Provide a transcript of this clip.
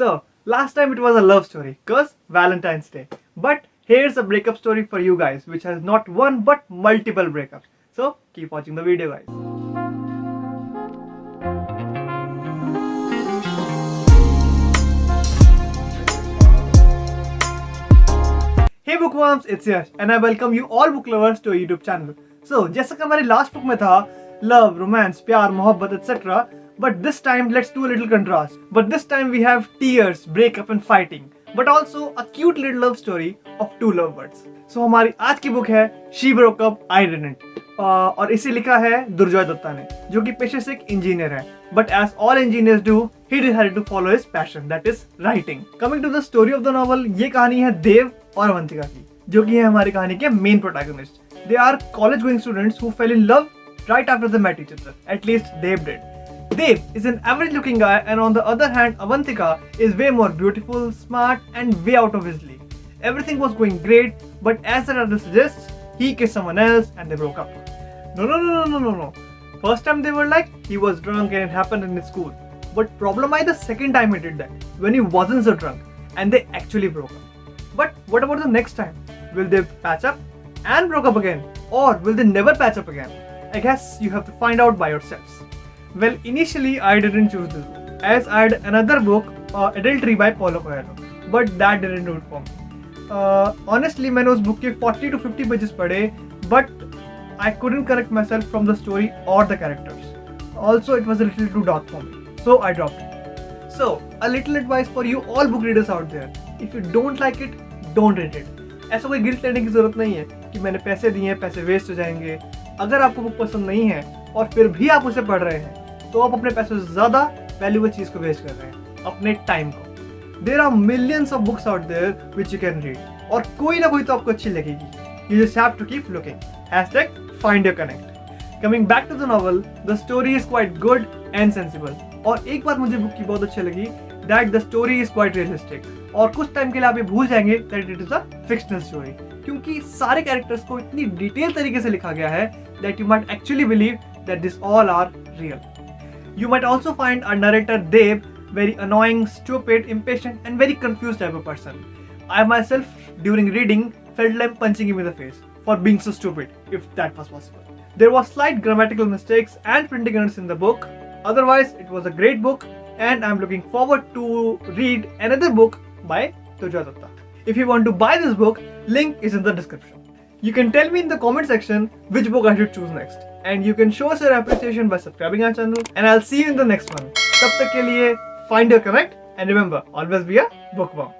So, last time it was a love story, cause Valentine's Day. But here's a breakup story for you guys, which has not one but multiple breakups. So, keep watching the video, guys. Hey bookworms, it's Yash and I welcome you all book lovers to our YouTube channel. So, जैसा कि हमारी last book में था love romance प्यार मोहब्बत etc. But this time let's do a little contrast. But this time we have tears, breakup and fighting. But also a cute little love story of two lovebirds. So हमारी आज की book है Broke Up, I Didn't. Uh, और इसे लिखा है दुर्जय दत्ता ने जो कि पेशे से एक इंजीनियर है but as all engineers do he decided to follow his passion that is writing coming to the story of the novel ये कहानी है देव और अवंतिका की जो कि है हमारी कहानी के main protagonist they are college going students who fell in love right after they met each other. At least Dev is an average looking guy, and on the other hand, Avantika is way more beautiful, smart, and way out of his league. Everything was going great, but as the title suggests, he kissed someone else and they broke up. No, no, no, no, no, no, no. First time they were like, he was drunk and it happened in his school. But problem I the second time he did that, when he wasn't so drunk, and they actually broke up. But what about the next time? Will they patch up and broke up again? Or will they never patch up again? I guess you have to find out by yourselves. Well, initially I didn't choose this book, as I had another book, uh, Adultery by Paulo Coelho, but that didn't do it for me. Uh, honestly मैंने उस book के 40 to 50 pages पढ़े but I couldn't correct myself from the story और the characters also it was a little too dark for me so I drop it so a little advice for you all book readers out there if you don't like it don't read it ऐसा कोई guilt लेने की ज़रूरत नहीं है कि मैंने पैसे दिए हैं पैसे वेस्ट हो जाएँगे। अगर आपको बुक पसंद नहीं है और फिर भी आप उसे पढ़ रहे हैं तो आप अपने पैसों से ज़्यादा वैल्यूबल चीज़ को वेस्ट कर रहे हैं, अपने टाइम को। There are millions of books out there which you can read और कोई ना कोई तो आपको अच्छी लगेगी। You just have to keep looking hashtag find your connect coming back to the novel the story is quite good and sensible और एक बात मुझे बुक की बहुत अच्छी लगी that the story is quite realistic और कुछ टाइम के लिए आप ये भूल जाएँगे that it is a fictional story क्योंकि सारे कैरेक्टर्स को इतनी डिटेल तरीके से लिखा गया है that you might actually believe that this all are real. You might also find our narrator Dev very annoying, stupid, impatient, and very confused type of person. I myself, during reading, felt like punching him in the face for being so stupid, if that was possible. There was slight grammatical mistakes and printing errors in the book. Otherwise, it was a great book, and I'm looking forward to read another book by Durjoy Datta. If you want to buy this book, link is in the description. You can tell me in the comment section which book I should choose next. And you can show us your appreciation by subscribing our channel. And I'll see you in the next one. तब तक के लिए find your connect and remember always be a bookworm.